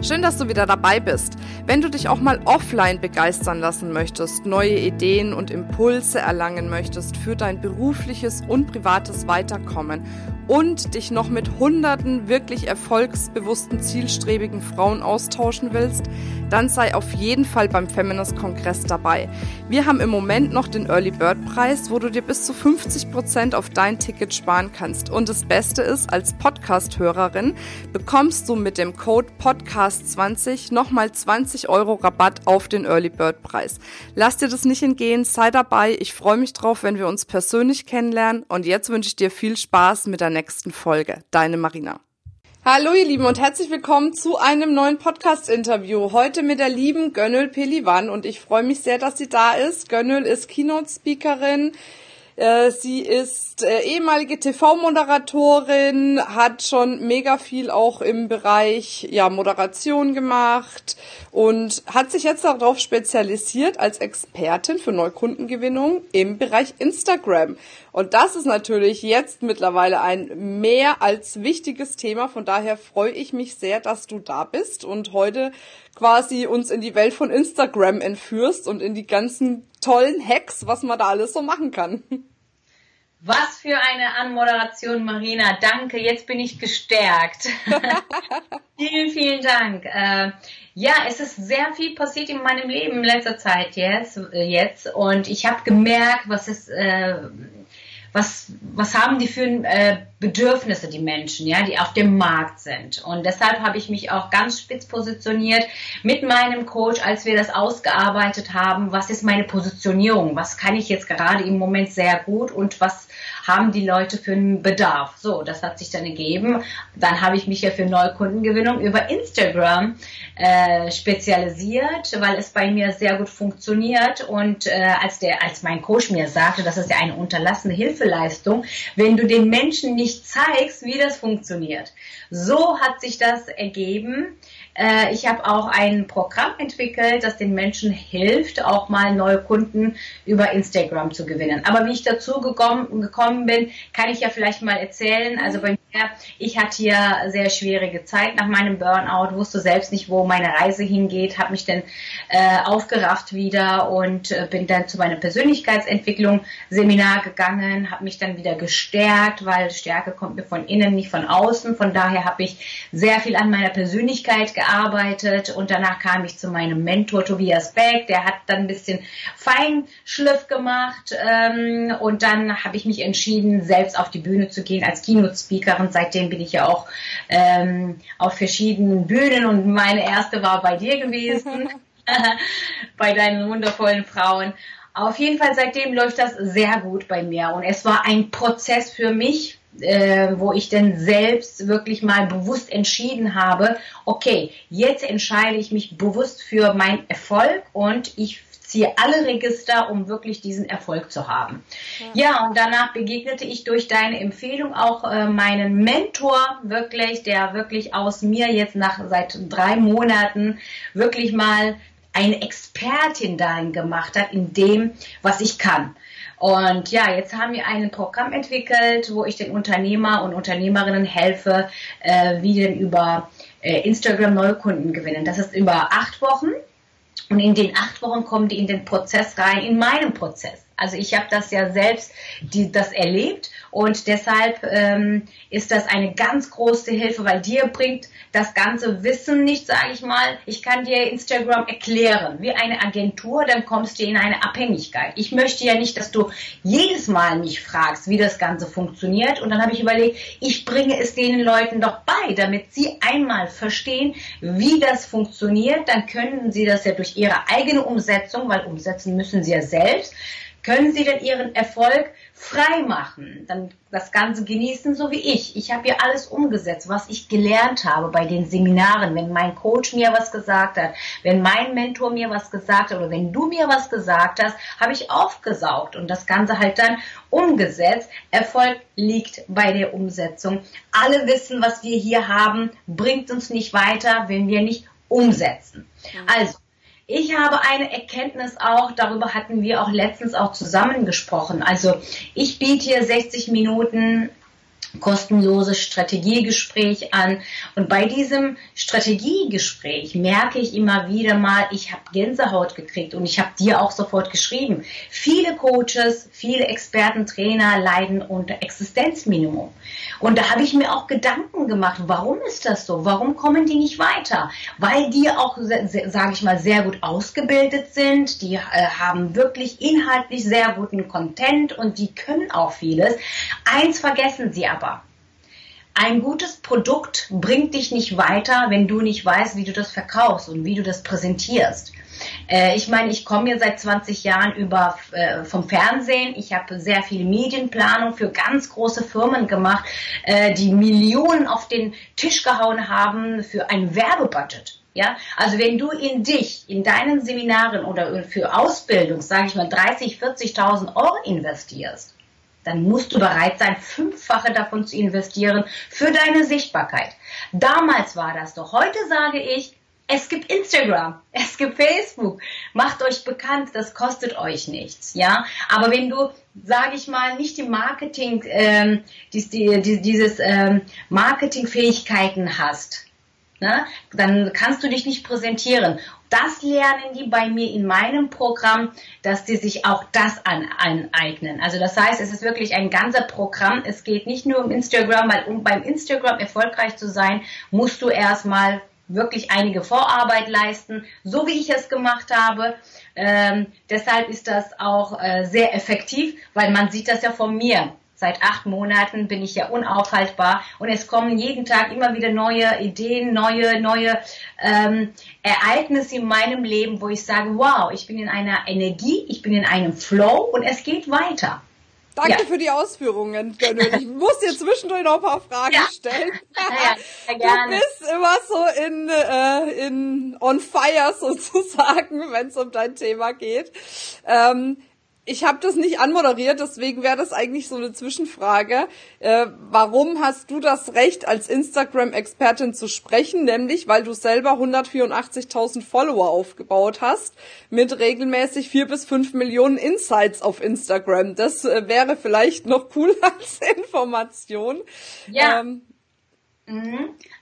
Schön, dass du wieder dabei bist. Wenn du dich auch mal offline begeistern lassen möchtest, neue Ideen und Impulse erlangen möchtest für dein berufliches und privates Weiterkommen und dich noch mit hunderten wirklich erfolgsbewussten, zielstrebigen Frauen austauschen willst, dann sei auf jeden Fall beim Feminist Kongress dabei. Wir haben im Moment noch den Early Bird Preis, wo du dir bis zu 50 Prozent auf dein Ticket sparen kannst. Und das Beste ist, als Podcast-Hörerin bekommst du mit dem Code Podcast20 nochmal 20 Euro Rabatt auf den Early Bird Preis. Lass dir das nicht entgehen, sei dabei. Ich freue mich drauf, wenn wir uns persönlich kennenlernen. Und jetzt wünsche ich dir viel Spaß mit der nächsten Folge. Deine Marina. Hallo ihr Lieben und herzlich willkommen zu einem neuen Podcast-Interview. Heute mit der lieben Gönnel Pelivan und ich freue mich sehr, dass sie da ist. Gönnel ist Keynote-Speakerin. Äh, sie ist äh, ehemalige TV-Moderatorin, hat schon mega viel auch im Bereich ja, Moderation gemacht und hat sich jetzt darauf spezialisiert als Expertin für Neukundengewinnung im Bereich Instagram. Und das ist natürlich jetzt mittlerweile ein mehr als wichtiges Thema. Von daher freue ich mich sehr, dass du da bist und heute quasi uns in die Welt von Instagram entführst und in die ganzen tollen Hacks, was man da alles so machen kann. Was für eine Anmoderation, Marina. Danke, jetzt bin ich gestärkt. vielen, vielen Dank. Äh, ja, es ist sehr viel passiert in meinem Leben in letzter Zeit jetzt, jetzt und ich habe gemerkt, was es äh, was, was haben die für äh, Bedürfnisse, die Menschen, ja, die auf dem Markt sind. Und deshalb habe ich mich auch ganz spitz positioniert mit meinem Coach, als wir das ausgearbeitet haben, was ist meine Positionierung, was kann ich jetzt gerade im Moment sehr gut und was haben die Leute für einen Bedarf. So, das hat sich dann ergeben. Dann habe ich mich ja für Neukundengewinnung über Instagram äh, spezialisiert, weil es bei mir sehr gut funktioniert. Und äh, als der, als mein Coach mir sagte, das ist ja eine unterlassene Hilfeleistung, wenn du den Menschen nicht zeigst, wie das funktioniert. So hat sich das ergeben. Äh, ich habe auch ein Programm entwickelt, das den Menschen hilft, auch mal neue Kunden über Instagram zu gewinnen. Aber wie ich dazu gekommen, gekommen bin, kann ich ja vielleicht mal erzählen. Also bei ich hatte ja sehr schwierige Zeit nach meinem Burnout, wusste selbst nicht, wo meine Reise hingeht, habe mich dann äh, aufgerafft wieder und äh, bin dann zu meinem Persönlichkeitsentwicklung Seminar gegangen, habe mich dann wieder gestärkt, weil Stärke kommt mir von innen, nicht von außen. Von daher habe ich sehr viel an meiner Persönlichkeit gearbeitet und danach kam ich zu meinem Mentor Tobias Beck, der hat dann ein bisschen Feinschliff gemacht ähm, und dann habe ich mich entschieden, selbst auf die Bühne zu gehen als Keynote-Speakerin. Seitdem bin ich ja auch ähm, auf verschiedenen Bühnen und meine erste war bei dir gewesen, bei deinen wundervollen Frauen. Auf jeden Fall seitdem läuft das sehr gut bei mir und es war ein Prozess für mich, äh, wo ich denn selbst wirklich mal bewusst entschieden habe, okay, jetzt entscheide ich mich bewusst für meinen Erfolg und ich ziehe alle Register, um wirklich diesen Erfolg zu haben. Ja, ja und danach begegnete ich durch deine Empfehlung auch äh, meinen Mentor wirklich, der wirklich aus mir jetzt nach seit drei Monaten wirklich mal eine Expertin darin gemacht hat, in dem, was ich kann. Und ja, jetzt haben wir ein Programm entwickelt, wo ich den Unternehmer und Unternehmerinnen helfe, äh, wie denn über äh, Instagram neue Kunden gewinnen. Das ist über acht Wochen. Und in den acht Wochen kommen die in den Prozess rein, in meinem Prozess. Also ich habe das ja selbst die, das erlebt und deshalb ähm, ist das eine ganz große Hilfe, weil dir bringt das ganze Wissen nicht, sage ich mal. Ich kann dir Instagram erklären, wie eine Agentur, dann kommst du in eine Abhängigkeit. Ich möchte ja nicht, dass du jedes Mal mich fragst, wie das Ganze funktioniert. Und dann habe ich überlegt, ich bringe es den Leuten doch bei, damit sie einmal verstehen, wie das funktioniert. Dann können sie das ja durch ihre eigene Umsetzung, weil umsetzen müssen sie ja selbst, können Sie denn Ihren Erfolg frei machen, dann das Ganze genießen, so wie ich. Ich habe ja alles umgesetzt, was ich gelernt habe bei den Seminaren. Wenn mein Coach mir was gesagt hat, wenn mein Mentor mir was gesagt hat oder wenn du mir was gesagt hast, habe ich aufgesaugt und das Ganze halt dann umgesetzt. Erfolg liegt bei der Umsetzung. Alle wissen, was wir hier haben, bringt uns nicht weiter, wenn wir nicht umsetzen. Also, ich habe eine Erkenntnis auch, darüber hatten wir auch letztens auch zusammen gesprochen. Also ich biete hier 60 Minuten kostenloses Strategiegespräch an. Und bei diesem Strategiegespräch merke ich immer wieder mal, ich habe Gänsehaut gekriegt und ich habe dir auch sofort geschrieben. Viele Coaches, viele Experten, Trainer leiden unter Existenzminimum. Und da habe ich mir auch Gedanken gemacht, warum ist das so? Warum kommen die nicht weiter? Weil die auch, sage ich mal, sehr gut ausgebildet sind, die äh, haben wirklich inhaltlich sehr guten Content und die können auch vieles. Eins vergessen sie aber ein gutes Produkt bringt dich nicht weiter, wenn du nicht weißt, wie du das verkaufst und wie du das präsentierst. Äh, ich meine, ich komme hier seit 20 Jahren über äh, vom Fernsehen. Ich habe sehr viel Medienplanung für ganz große Firmen gemacht, äh, die Millionen auf den Tisch gehauen haben für ein Werbebudget. Ja, also wenn du in dich, in deinen Seminaren oder für Ausbildung, sage ich mal, 30, 40.000 Euro investierst, dann musst du bereit sein, fünffache davon zu investieren für deine Sichtbarkeit. Damals war das doch. Heute sage ich, es gibt Instagram, es gibt Facebook. Macht euch bekannt, das kostet euch nichts, ja. Aber wenn du, sage ich mal, nicht die Marketing, ähm, dies, die, die, dieses ähm, Marketingfähigkeiten hast, ne, dann kannst du dich nicht präsentieren. Das lernen die bei mir in meinem Programm, dass die sich auch das aneignen. Also das heißt, es ist wirklich ein ganzer Programm. Es geht nicht nur um Instagram, weil um beim Instagram erfolgreich zu sein, musst du erstmal wirklich einige Vorarbeit leisten, so wie ich es gemacht habe. Ähm, deshalb ist das auch äh, sehr effektiv, weil man sieht das ja von mir. Seit acht Monaten bin ich ja unaufhaltbar und es kommen jeden Tag immer wieder neue Ideen, neue, neue ähm, Ereignisse in meinem Leben, wo ich sage, wow, ich bin in einer Energie, ich bin in einem Flow und es geht weiter. Danke ja. für die Ausführungen, Gönül. Ich muss dir zwischendurch noch ein paar Fragen ja. stellen. Ja, du bist immer so in, äh, in on fire sozusagen, wenn es um dein Thema geht. Ähm, ich habe das nicht anmoderiert, deswegen wäre das eigentlich so eine Zwischenfrage. Äh, warum hast du das Recht, als Instagram-Expertin zu sprechen? Nämlich, weil du selber 184.000 Follower aufgebaut hast mit regelmäßig vier bis fünf Millionen Insights auf Instagram. Das äh, wäre vielleicht noch cool als Information. Ja. Ähm.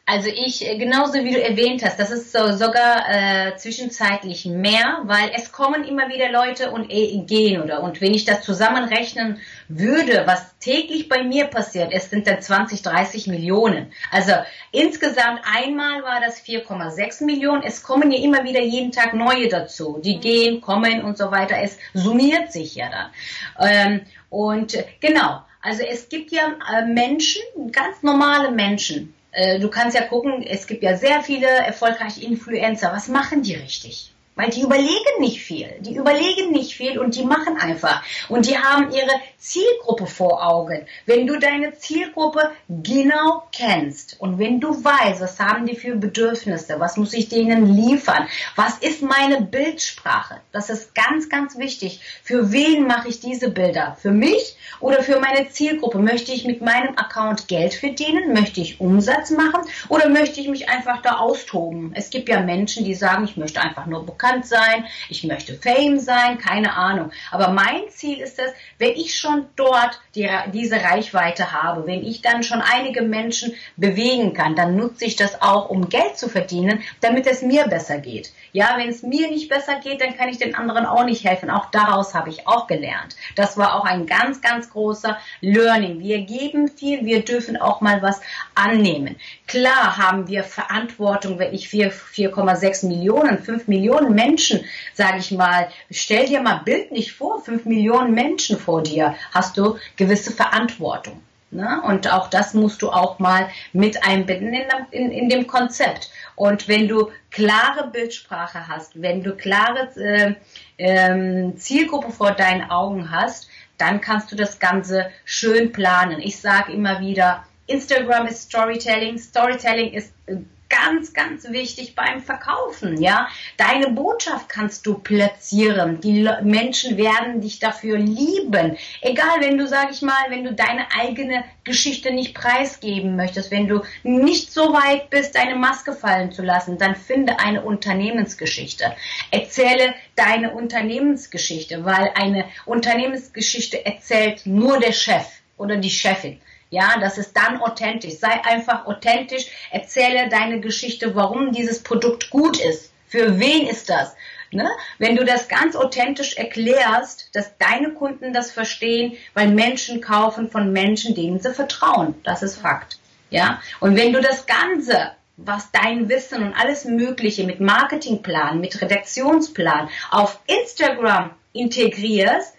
Also ich, äh, genauso wie du erwähnt hast, das ist so sogar äh, zwischenzeitlich mehr, weil es kommen immer wieder Leute und äh, gehen oder und wenn ich das zusammenrechnen würde, was täglich bei mir passiert, es sind dann 20, 30 Millionen. Also insgesamt einmal war das 4,6 Millionen. Es kommen ja immer wieder jeden Tag neue dazu, die gehen, kommen und so weiter. Es summiert sich ja dann. Ähm, und äh, genau. Also es gibt ja äh, Menschen, ganz normale Menschen, du kannst ja gucken, es gibt ja sehr viele erfolgreiche Influencer. Was machen die richtig? Weil die überlegen nicht viel. Die überlegen nicht viel und die machen einfach. Und die haben ihre Zielgruppe vor Augen. Wenn du deine Zielgruppe genau kennst und wenn du weißt, was haben die für Bedürfnisse, was muss ich denen liefern, was ist meine Bildsprache, das ist ganz, ganz wichtig. Für wen mache ich diese Bilder? Für mich oder für meine Zielgruppe? Möchte ich mit meinem Account Geld verdienen? Möchte ich Umsatz machen? Oder möchte ich mich einfach da austoben? Es gibt ja Menschen, die sagen, ich möchte einfach nur bekannt sein, ich möchte Fame sein, keine Ahnung. Aber mein Ziel ist es, wenn ich schon dort die, diese Reichweite habe, wenn ich dann schon einige Menschen bewegen kann, dann nutze ich das auch, um Geld zu verdienen, damit es mir besser geht. Ja, wenn es mir nicht besser geht, dann kann ich den anderen auch nicht helfen. Auch daraus habe ich auch gelernt. Das war auch ein ganz ganz großer Learning. Wir geben viel, wir dürfen auch mal was annehmen. Klar haben wir Verantwortung, wenn ich 4,6 Millionen, 5 Millionen Menschen, sage ich mal, stell dir mal bildlich vor, 5 Millionen Menschen vor dir, hast du gewisse Verantwortung. Ne? Und auch das musst du auch mal mit einbinden in, in, in dem Konzept. Und wenn du klare Bildsprache hast, wenn du klare äh, äh, Zielgruppe vor deinen Augen hast, dann kannst du das Ganze schön planen. Ich sage immer wieder, Instagram ist Storytelling, Storytelling ist äh, ganz, ganz wichtig beim Verkaufen, ja. Deine Botschaft kannst du platzieren. Die Menschen werden dich dafür lieben. Egal, wenn du, sag ich mal, wenn du deine eigene Geschichte nicht preisgeben möchtest, wenn du nicht so weit bist, deine Maske fallen zu lassen, dann finde eine Unternehmensgeschichte. Erzähle deine Unternehmensgeschichte, weil eine Unternehmensgeschichte erzählt nur der Chef oder die Chefin. Ja, das ist dann authentisch. Sei einfach authentisch. Erzähle deine Geschichte, warum dieses Produkt gut ist. Für wen ist das? Ne? Wenn du das ganz authentisch erklärst, dass deine Kunden das verstehen, weil Menschen kaufen von Menschen, denen sie vertrauen. Das ist Fakt. Ja? Und wenn du das Ganze was dein Wissen und alles Mögliche mit Marketingplan, mit Redaktionsplan auf Instagram integrierst,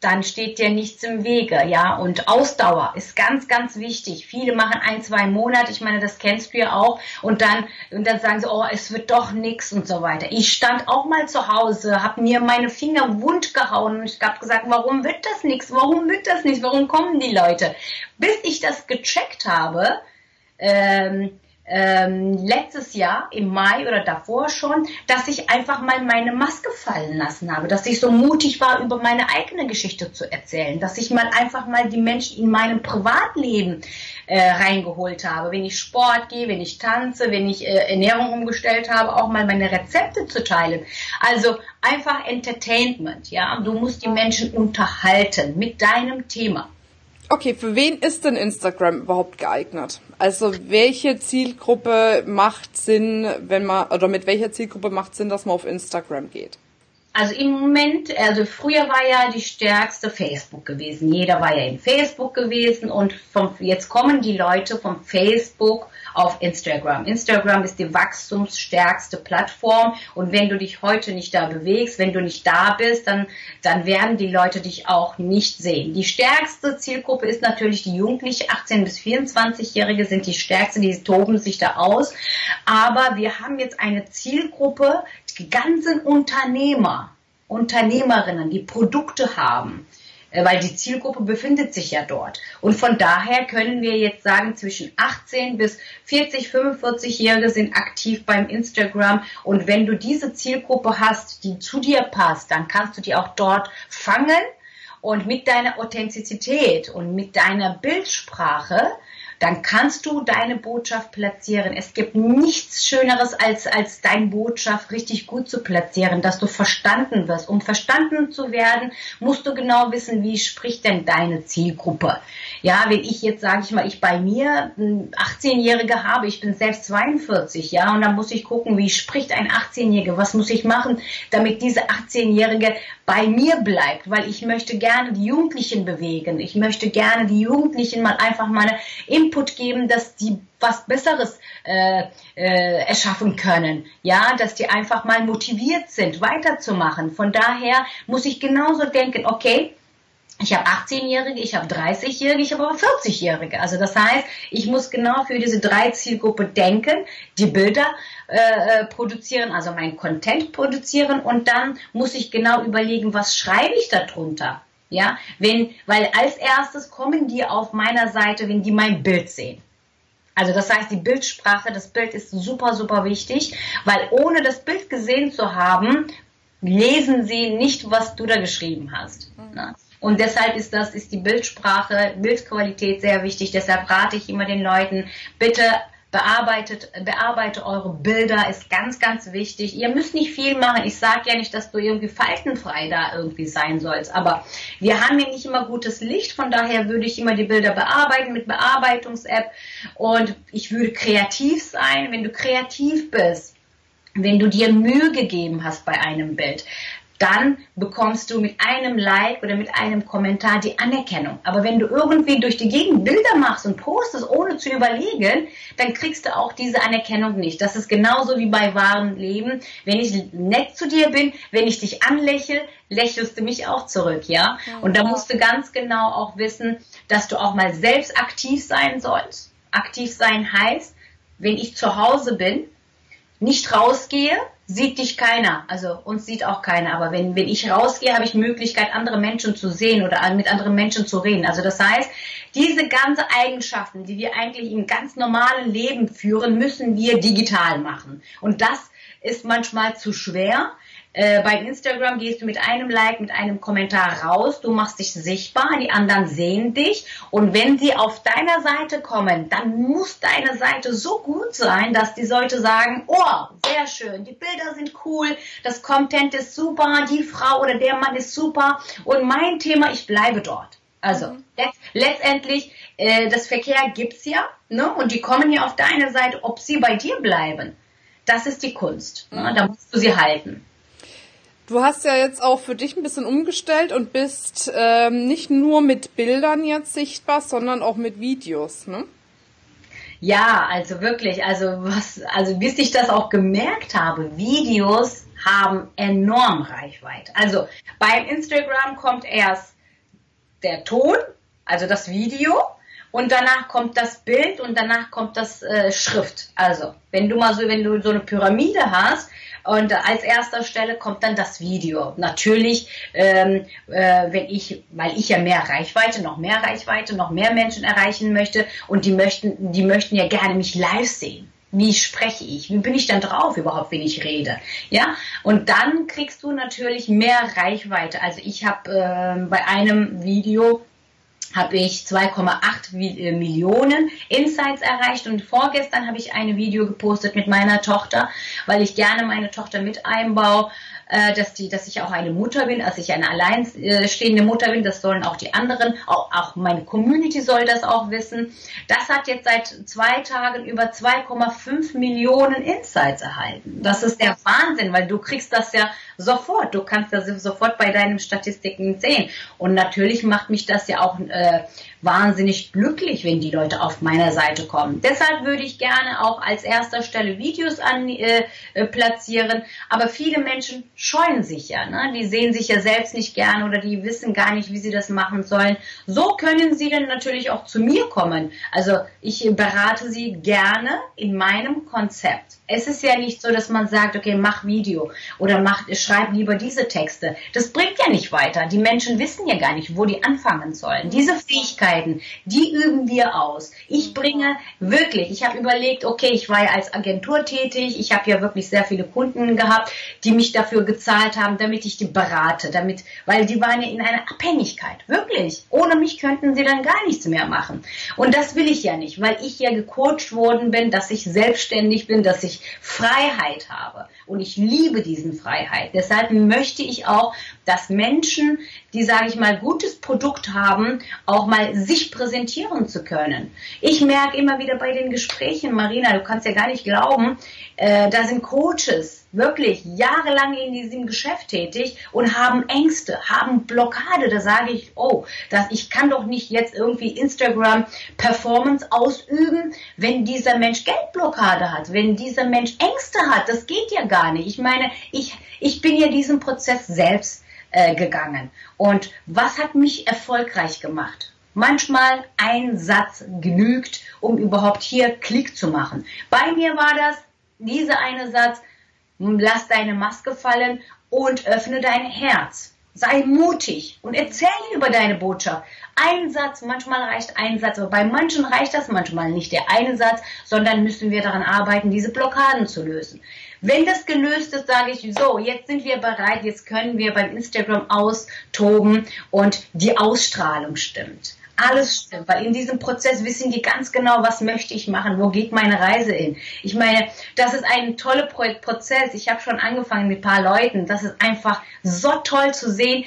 dann steht dir nichts im Wege, ja. Und Ausdauer ist ganz, ganz wichtig. Viele machen ein, zwei Monate, ich meine, das kennst du ja auch, und dann, und dann sagen sie, oh, es wird doch nix und so weiter. Ich stand auch mal zu Hause, habe mir meine Finger wund gehauen und ich habe gesagt, warum wird das nix? Warum wird das nichts? Warum kommen die Leute? Bis ich das gecheckt habe, ähm, ähm, letztes Jahr im Mai oder davor schon, dass ich einfach mal meine Maske fallen lassen habe, dass ich so mutig war, über meine eigene Geschichte zu erzählen, dass ich mal einfach mal die Menschen in meinem Privatleben äh, reingeholt habe, wenn ich Sport gehe, wenn ich tanze, wenn ich äh, Ernährung umgestellt habe, auch mal meine Rezepte zu teilen. Also einfach Entertainment, ja. Du musst die Menschen unterhalten mit deinem Thema. Okay, für wen ist denn Instagram überhaupt geeignet? Also welche Zielgruppe macht Sinn, wenn man oder mit welcher Zielgruppe macht Sinn, dass man auf Instagram geht? Also im Moment, also früher war ja die stärkste Facebook gewesen. Jeder war ja in Facebook gewesen und vom, jetzt kommen die Leute vom Facebook auf Instagram. Instagram ist die wachstumsstärkste Plattform und wenn du dich heute nicht da bewegst, wenn du nicht da bist, dann, dann werden die Leute dich auch nicht sehen. Die stärkste Zielgruppe ist natürlich die Jugendliche, 18 bis 24-Jährige sind die stärkste, die toben sich da aus. Aber wir haben jetzt eine Zielgruppe, die ganzen Unternehmer, Unternehmerinnen, die Produkte haben, äh, weil die Zielgruppe befindet sich ja dort. Und von daher können wir jetzt sagen, zwischen 18 bis 40, 45-Jährige sind aktiv beim Instagram. Und wenn du diese Zielgruppe hast, die zu dir passt, dann kannst du die auch dort fangen und mit deiner Authentizität und mit deiner Bildsprache dann kannst du deine Botschaft platzieren. Es gibt nichts Schöneres, als, als deine Botschaft richtig gut zu platzieren, dass du verstanden wirst. Um verstanden zu werden, musst du genau wissen, wie spricht denn deine Zielgruppe. Ja, wenn ich jetzt, sage ich mal, ich bei mir 18-Jährige habe, ich bin selbst 42, ja, und dann muss ich gucken, wie spricht ein 18-Jähriger, was muss ich machen, damit diese 18-Jährige bei mir bleibt, weil ich möchte gerne die Jugendlichen bewegen. Ich möchte gerne die Jugendlichen mal einfach mal Input geben, dass die was Besseres äh, äh, erschaffen können. Ja, dass die einfach mal motiviert sind, weiterzumachen. Von daher muss ich genauso denken, okay, ich habe 18-Jährige, ich habe 30-Jährige, ich habe aber 40-Jährige. Also das heißt, ich muss genau für diese drei Zielgruppe denken, die Bilder äh, äh, produzieren, also mein Content produzieren und dann muss ich genau überlegen, was schreibe ich darunter. Ja, wenn, weil als erstes kommen die auf meiner Seite, wenn die mein Bild sehen. Also das heißt, die Bildsprache, das Bild ist super, super wichtig, weil ohne das Bild gesehen zu haben, lesen sie nicht, was du da geschrieben hast. Mhm. Und deshalb ist das, ist die Bildsprache, Bildqualität sehr wichtig. Deshalb rate ich immer den Leuten, bitte bearbeitet, bearbeite eure Bilder, ist ganz, ganz wichtig. Ihr müsst nicht viel machen. Ich sage ja nicht, dass du irgendwie faltenfrei da irgendwie sein sollst, aber wir haben ja nicht immer gutes Licht, von daher würde ich immer die Bilder bearbeiten mit Bearbeitungs-App und ich würde kreativ sein. Wenn du kreativ bist, wenn du dir Mühe gegeben hast bei einem Bild, dann bekommst du mit einem Like oder mit einem Kommentar die Anerkennung. Aber wenn du irgendwie durch die Gegend Bilder machst und postest, ohne zu überlegen, dann kriegst du auch diese Anerkennung nicht. Das ist genauso wie bei wahrem Leben. Wenn ich nett zu dir bin, wenn ich dich anlächle, lächelst du mich auch zurück, ja? Und da musst du ganz genau auch wissen, dass du auch mal selbst aktiv sein sollst. Aktiv sein heißt, wenn ich zu Hause bin, nicht rausgehe, sieht dich keiner. Also uns sieht auch keiner. Aber wenn, wenn ich rausgehe, habe ich Möglichkeit, andere Menschen zu sehen oder mit anderen Menschen zu reden. Also das heißt, diese ganzen Eigenschaften, die wir eigentlich im ganz normalen Leben führen, müssen wir digital machen. Und das ist manchmal zu schwer. Äh, bei Instagram gehst du mit einem Like, mit einem Kommentar raus, du machst dich sichtbar, die anderen sehen dich und wenn sie auf deiner Seite kommen, dann muss deine Seite so gut sein, dass die Leute sagen, oh, sehr schön, die Bilder sind cool, das Content ist super, die Frau oder der Mann ist super und mein Thema, ich bleibe dort. Also mhm. letztendlich, äh, das Verkehr gibt's ja, ne? Und die kommen ja auf deine Seite, ob sie bei dir bleiben. Das ist die Kunst. Ne? Da musst du sie halten. Du hast ja jetzt auch für dich ein bisschen umgestellt und bist ähm, nicht nur mit Bildern jetzt sichtbar, sondern auch mit Videos, ne? Ja, also wirklich, also was, also bis ich das auch gemerkt habe, Videos haben enorm Reichweite. Also beim Instagram kommt erst der Ton, also das Video, und danach kommt das Bild und danach kommt das äh, Schrift. Also wenn du mal so, wenn du so eine Pyramide hast, und als erster Stelle kommt dann das Video. Natürlich, ähm, äh, wenn ich, weil ich ja mehr Reichweite, noch mehr Reichweite, noch mehr Menschen erreichen möchte und die möchten, die möchten ja gerne mich live sehen. Wie spreche ich? Wie bin ich dann drauf überhaupt, wenn ich rede? Ja, und dann kriegst du natürlich mehr Reichweite. Also ich habe äh, bei einem Video habe ich 2,8 äh, Millionen Insights erreicht und vorgestern habe ich ein Video gepostet mit meiner Tochter, weil ich gerne meine Tochter mit einbaue äh, dass, die, dass ich auch eine Mutter bin, dass ich eine alleinstehende Mutter bin. Das sollen auch die anderen, auch, auch meine Community soll das auch wissen. Das hat jetzt seit zwei Tagen über 2,5 Millionen Insights erhalten. Das ist der Wahnsinn, weil du kriegst das ja sofort. Du kannst das sofort bei deinen Statistiken sehen. Und natürlich macht mich das ja auch äh, wahnsinnig glücklich, wenn die Leute auf meiner Seite kommen. Deshalb würde ich gerne auch als erster Stelle Videos an, äh, äh, platzieren. Aber viele Menschen scheuen sich ja. Ne? Die sehen sich ja selbst nicht gern oder die wissen gar nicht, wie sie das machen sollen. So können sie dann natürlich auch zu mir kommen. Also ich berate sie gerne in meinem Konzept. Es ist ja nicht so, dass man sagt, okay, mach Video oder mach, schreib lieber diese Texte. Das bringt ja nicht weiter. Die Menschen wissen ja gar nicht, wo die anfangen sollen. Diese Fähigkeiten, die üben wir aus. Ich bringe wirklich, ich habe überlegt, okay, ich war ja als Agentur tätig, ich habe ja wirklich sehr viele Kunden gehabt, die mich dafür gezahlt haben, damit ich die berate, damit, weil die waren ja in einer Abhängigkeit, wirklich. Ohne mich könnten sie dann gar nichts mehr machen. Und das will ich ja nicht, weil ich ja gecoacht worden bin, dass ich selbstständig bin, dass ich Freiheit habe. Und ich liebe diesen Freiheit. Deshalb möchte ich auch, dass Menschen, die, sage ich mal, gutes Produkt haben, auch mal sich präsentieren zu können. Ich merke immer wieder bei den Gesprächen, Marina, du kannst ja gar nicht glauben, äh, da sind Coaches, wirklich jahrelang in diesem Geschäft tätig und haben Ängste, haben Blockade. Da sage ich, oh, das, ich kann doch nicht jetzt irgendwie Instagram Performance ausüben, wenn dieser Mensch Geldblockade hat, wenn dieser Mensch Ängste hat. Das geht ja gar nicht. Ich meine, ich, ich bin ja diesen Prozess selbst äh, gegangen. Und was hat mich erfolgreich gemacht? Manchmal ein Satz genügt, um überhaupt hier Klick zu machen. Bei mir war das dieser eine Satz, lass deine Maske fallen und öffne dein Herz. Sei mutig und erzähle über deine Botschaft. Ein Satz, manchmal reicht ein Satz, aber bei manchen reicht das manchmal nicht der eine Satz, sondern müssen wir daran arbeiten, diese Blockaden zu lösen. Wenn das gelöst ist, sage ich, so, jetzt sind wir bereit, jetzt können wir beim Instagram austoben und die Ausstrahlung stimmt alles stimmt, weil in diesem Prozess wissen die ganz genau, was möchte ich machen, wo geht meine Reise hin. Ich meine, das ist ein toller Prozess. Ich habe schon angefangen mit ein paar Leuten. Das ist einfach so toll zu sehen.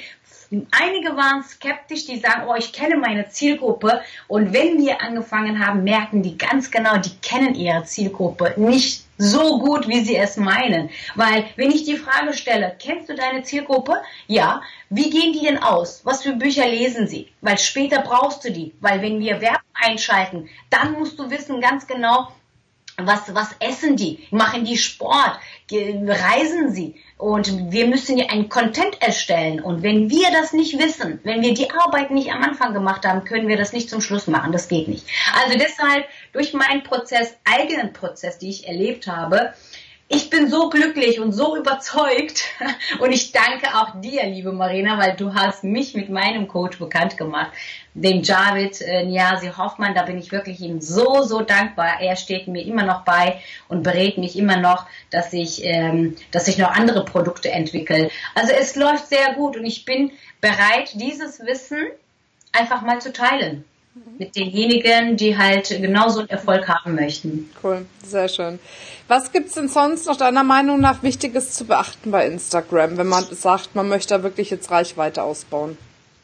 Einige waren skeptisch, die sagen, oh, ich kenne meine Zielgruppe. Und wenn wir angefangen haben, merken die ganz genau, die kennen ihre Zielgruppe nicht so gut, wie sie es meinen. Weil wenn ich die Frage stelle, kennst du deine Zielgruppe? Ja. Wie gehen die denn aus? Was für Bücher lesen sie? Weil später brauchst du die. Weil wenn wir Werbung einschalten, dann musst du wissen ganz genau, was, was essen die? Machen die Sport? Reisen sie? Und wir müssen ja einen Content erstellen. Und wenn wir das nicht wissen, wenn wir die Arbeit nicht am Anfang gemacht haben, können wir das nicht zum Schluss machen. Das geht nicht. Also deshalb durch meinen Prozess, eigenen Prozess, die ich erlebt habe, ich bin so glücklich und so überzeugt und ich danke auch dir, liebe Marina, weil du hast mich mit meinem Coach bekannt gemacht, dem Javid äh, Niasi Hoffmann. Da bin ich wirklich ihm so, so dankbar. Er steht mir immer noch bei und berät mich immer noch, dass ich, ähm, dass ich noch andere Produkte entwickle. Also es läuft sehr gut und ich bin bereit, dieses Wissen einfach mal zu teilen mit denjenigen, die halt genauso einen Erfolg haben möchten. Cool, sehr schön. Was gibt es denn sonst noch deiner Meinung nach Wichtiges zu beachten bei Instagram, wenn man sagt, man möchte da wirklich jetzt Reichweite ausbauen?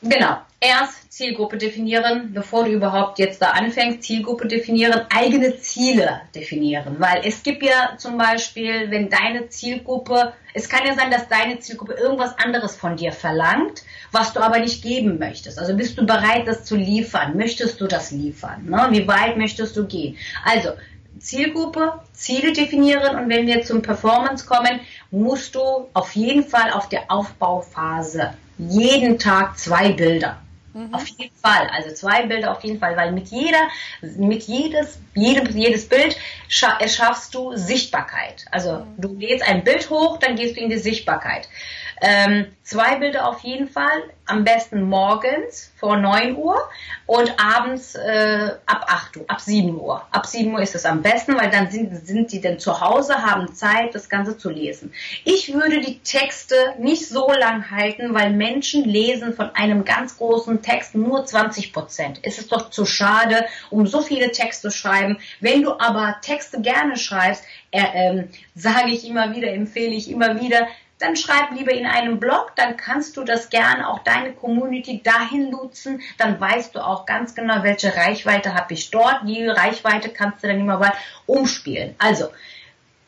Genau. Erst Zielgruppe definieren, bevor du überhaupt jetzt da anfängst. Zielgruppe definieren, eigene Ziele definieren. Weil es gibt ja zum Beispiel, wenn deine Zielgruppe, es kann ja sein, dass deine Zielgruppe irgendwas anderes von dir verlangt, was du aber nicht geben möchtest. Also bist du bereit, das zu liefern? Möchtest du das liefern? Ne? Wie weit möchtest du gehen? Also Zielgruppe, Ziele definieren und wenn wir zum Performance kommen, musst du auf jeden Fall auf der Aufbauphase jeden Tag zwei Bilder. Mhm. Auf jeden Fall, also zwei Bilder auf jeden Fall, weil mit jeder, mit jedes, jedem, jedes Bild erschaffst du Sichtbarkeit. Also mhm. du lädst ein Bild hoch, dann gehst du in die Sichtbarkeit. Ähm, zwei Bilder auf jeden Fall, am besten morgens vor 9 Uhr und abends äh, ab 8 Uhr, ab 7 Uhr. Ab 7 Uhr ist es am besten, weil dann sind, sind die dann zu Hause, haben Zeit, das Ganze zu lesen. Ich würde die Texte nicht so lang halten, weil Menschen lesen von einem ganz großen Text nur 20 Prozent. Es ist doch zu schade, um so viele Texte zu schreiben. Wenn du aber Texte gerne schreibst, äh, ähm, sage ich immer wieder, empfehle ich immer wieder, dann schreib lieber in einem Blog, dann kannst du das gerne auch deine Community dahin nutzen, dann weißt du auch ganz genau, welche Reichweite habe ich dort, die Reichweite kannst du dann immer mal umspielen. Also,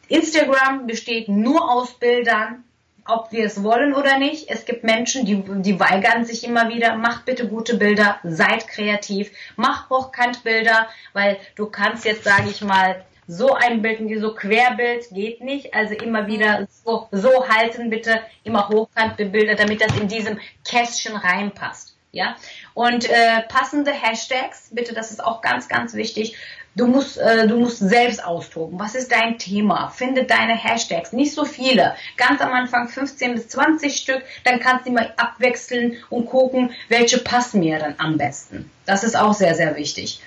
Instagram besteht nur aus Bildern, ob wir es wollen oder nicht. Es gibt Menschen, die, die weigern sich immer wieder. Macht bitte gute Bilder, seid kreativ, mach Hochkantbilder, weil du kannst jetzt, sage ich mal, so ein Bild, so Querbild geht nicht. Also immer wieder so, so halten bitte, immer hochkant Bilder, damit das in diesem Kästchen reinpasst. Ja, und äh, passende Hashtags, bitte, das ist auch ganz, ganz wichtig. Du musst, äh, du musst selbst austoben. Was ist dein Thema? Finde deine Hashtags. Nicht so viele. Ganz am Anfang 15 bis 20 Stück. Dann kannst du mal abwechseln und gucken, welche passen mir dann am besten. Das ist auch sehr, sehr wichtig.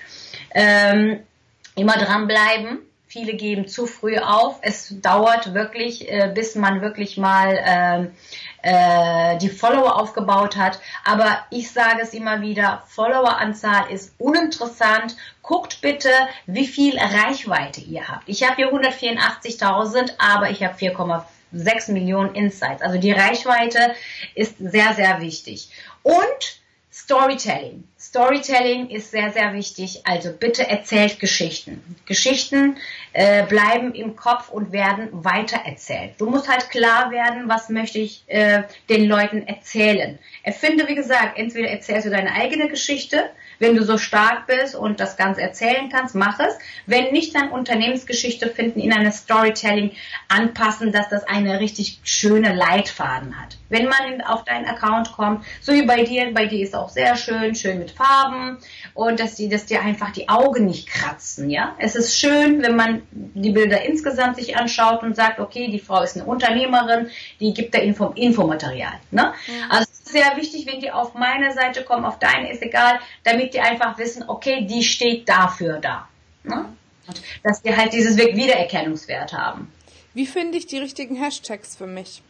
Ähm, immer dranbleiben. Viele geben zu früh auf. Es dauert wirklich, äh, bis man wirklich mal ähm, äh, die Follower aufgebaut hat. Aber ich sage es immer wieder, Followeranzahl ist uninteressant. Guckt bitte, wie viel Reichweite ihr habt. Ich habe hier 184.000, aber ich habe 4,6 Millionen Insights. Also die Reichweite ist sehr, sehr wichtig. Und Storytelling. Storytelling ist sehr, sehr wichtig. Also bitte erzählt Geschichten. Geschichten äh, bleiben im Kopf und werden weitererzählt. Du musst halt klar werden, was möchte ich äh, den Leuten erzählen. Erfinde, wie gesagt, entweder erzählst du deine eigene Geschichte, wenn du so stark bist und das Ganze erzählen kannst, mach es. Wenn nicht, dann Unternehmensgeschichte finden, in eine Storytelling anpassen, dass das eine richtig schöne Leitfaden hat. Wenn man auf deinen Account kommt, so wie bei dir, bei dir ist auch sehr schön, schön mit Farben und dass die, dass dir einfach die Augen nicht kratzen, ja. Es ist schön, wenn man die Bilder insgesamt sich anschaut und sagt, okay, die Frau ist eine Unternehmerin, die gibt da Info, Infomaterial, ne? Mhm. Also sehr wichtig, wenn die auf meine Seite kommen, auf deine ist egal, damit die einfach wissen, okay, die steht dafür da. Ne? Dass die halt dieses Wiedererkennungswert haben. Wie finde ich die richtigen Hashtags für mich?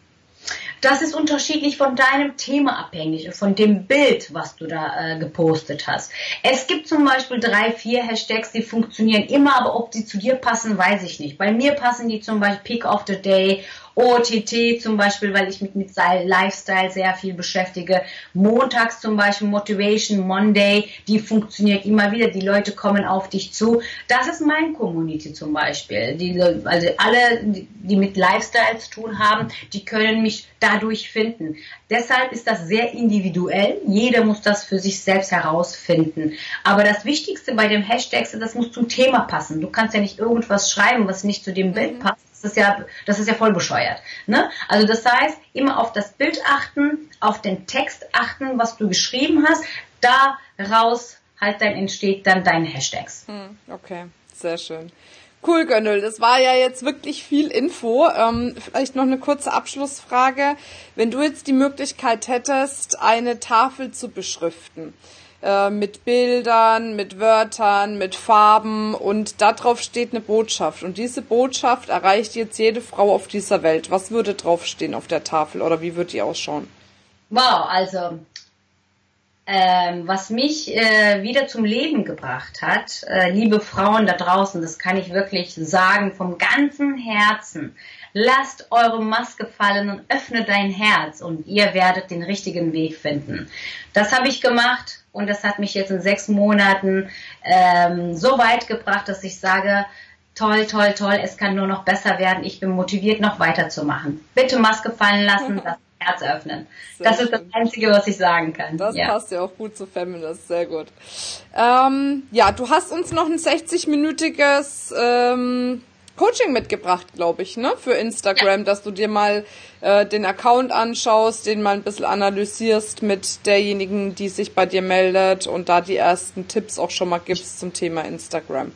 Das ist unterschiedlich von deinem Thema abhängig, von dem Bild, was du da äh, gepostet hast. Es gibt zum Beispiel drei, vier Hashtags, die funktionieren immer, aber ob die zu dir passen, weiß ich nicht. Bei mir passen die zum Beispiel Peak of the Day OTT zum Beispiel, weil ich mich mit Lifestyle sehr viel beschäftige. Montags zum Beispiel Motivation Monday, die funktioniert immer wieder. Die Leute kommen auf dich zu. Das ist mein Community zum Beispiel. Die, also alle, die mit Lifestyle zu tun haben, die können mich dadurch finden. Deshalb ist das sehr individuell. Jeder muss das für sich selbst herausfinden. Aber das Wichtigste bei dem Hashtag ist, das muss zum Thema passen. Du kannst ja nicht irgendwas schreiben, was nicht zu dem Bild mhm. passt. Das ist ja, das ist ja voll bescheuert. Ne? Also das heißt, immer auf das Bild achten, auf den Text achten, was du geschrieben hast. Daraus halt dann entsteht dann deine Hashtags. Hm, okay, sehr schön. Cool, Gönnel. Das war ja jetzt wirklich viel Info. Ähm, vielleicht noch eine kurze Abschlussfrage. Wenn du jetzt die Möglichkeit hättest, eine Tafel zu beschriften, äh, mit Bildern, mit Wörtern, mit Farben und darauf steht eine Botschaft. Und diese Botschaft erreicht jetzt jede Frau auf dieser Welt. Was würde draufstehen auf der Tafel oder wie würde die ausschauen? Wow, also ähm, was mich äh, wieder zum Leben gebracht hat, äh, liebe Frauen da draußen, das kann ich wirklich sagen vom ganzen Herzen. Lasst eure Maske fallen und öffne dein Herz und ihr werdet den richtigen Weg finden. Das habe ich gemacht und das hat mich jetzt in sechs Monaten ähm, so weit gebracht, dass ich sage, toll, toll, toll, es kann nur noch besser werden. Ich bin motiviert, noch weiterzumachen. Bitte Maske fallen lassen, das Herz öffnen. Sehr das ist das Einzige, was ich sagen kann. Das ja. passt ja auch gut zu Feminist, sehr gut. Ähm, ja, du hast uns noch ein 60-minütiges ähm, Coaching mitgebracht, glaube ich, ne? Für Instagram, ja. dass du dir mal äh, den Account anschaust, den mal ein bisschen analysierst mit derjenigen, die sich bei dir meldet und da die ersten Tipps auch schon mal gibst zum Thema Instagram.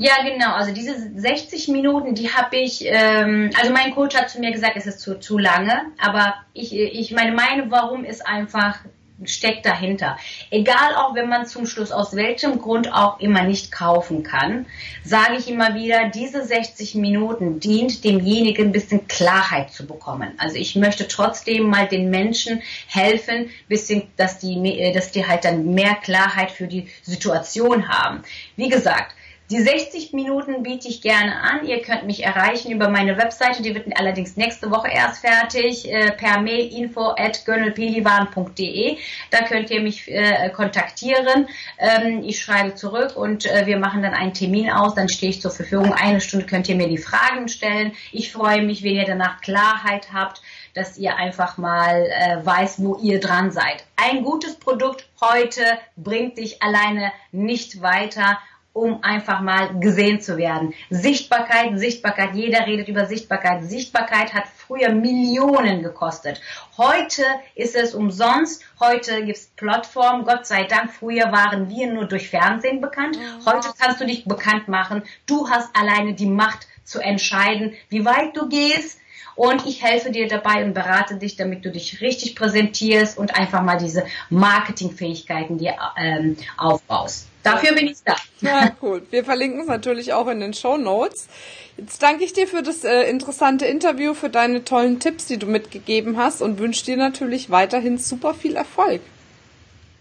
Ja, genau. Also diese 60 Minuten, die habe ich, ähm, also mein Coach hat zu mir gesagt, es ist zu, zu lange, aber ich, ich meine, meine Warum ist einfach, steckt dahinter. Egal auch, wenn man zum Schluss aus welchem Grund auch immer nicht kaufen kann, sage ich immer wieder, diese 60 Minuten dient demjenigen ein bisschen Klarheit zu bekommen. Also ich möchte trotzdem mal den Menschen helfen, bisschen, dass die, dass die halt dann mehr Klarheit für die Situation haben. Wie gesagt, die 60 Minuten biete ich gerne an. Ihr könnt mich erreichen über meine Webseite, die wird allerdings nächste Woche erst fertig, äh, per Mail info at gönnelpelivan.de. Da könnt ihr mich äh, kontaktieren. Ähm, ich schreibe zurück und äh, wir machen dann einen Termin aus. Dann stehe ich zur Verfügung. Eine Stunde könnt ihr mir die Fragen stellen. Ich freue mich, wenn ihr danach Klarheit habt dass ihr einfach mal äh, weiß, wo ihr dran seid. Ein gutes Produkt heute bringt dich alleine nicht weiter um einfach mal gesehen zu werden. Sichtbarkeit, Sichtbarkeit, jeder redet über Sichtbarkeit. Sichtbarkeit hat früher Millionen gekostet. Heute ist es umsonst. Heute gibt es Plattformen, Gott sei Dank. Früher waren wir nur durch Fernsehen bekannt. Heute kannst du dich bekannt machen. Du hast alleine die Macht zu entscheiden, wie weit du gehst. Und ich helfe dir dabei und berate dich, damit du dich richtig präsentierst und einfach mal diese Marketingfähigkeiten dir ähm, aufbaust. Dafür bin ich da. Ja, cool. Wir verlinken es natürlich auch in den Show Notes. Jetzt danke ich dir für das äh, interessante Interview, für deine tollen Tipps, die du mitgegeben hast und wünsche dir natürlich weiterhin super viel Erfolg.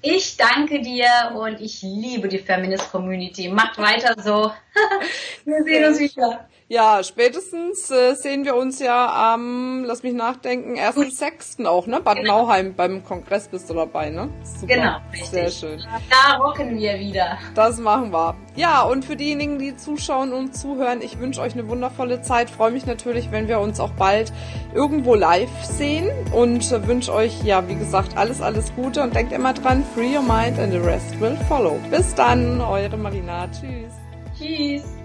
Ich danke dir und ich liebe die Feminist Community. Macht weiter so. Wir sehen uns wieder. Ja, spätestens äh, sehen wir uns ja am, lass mich nachdenken, 1.6. auch, ne? Bad genau. Nauheim beim Kongress bist du dabei, ne? Super. Genau, richtig. Sehr schön. Da rocken wir wieder. Das machen wir. Ja, und für diejenigen, die zuschauen und zuhören, ich wünsche euch eine wundervolle Zeit. Freue mich natürlich, wenn wir uns auch bald irgendwo live sehen und äh, wünsche euch, ja, wie gesagt, alles, alles Gute und denkt immer dran, free your mind and the rest will follow. Bis dann, eure Marina. Tschüss. Tschüss.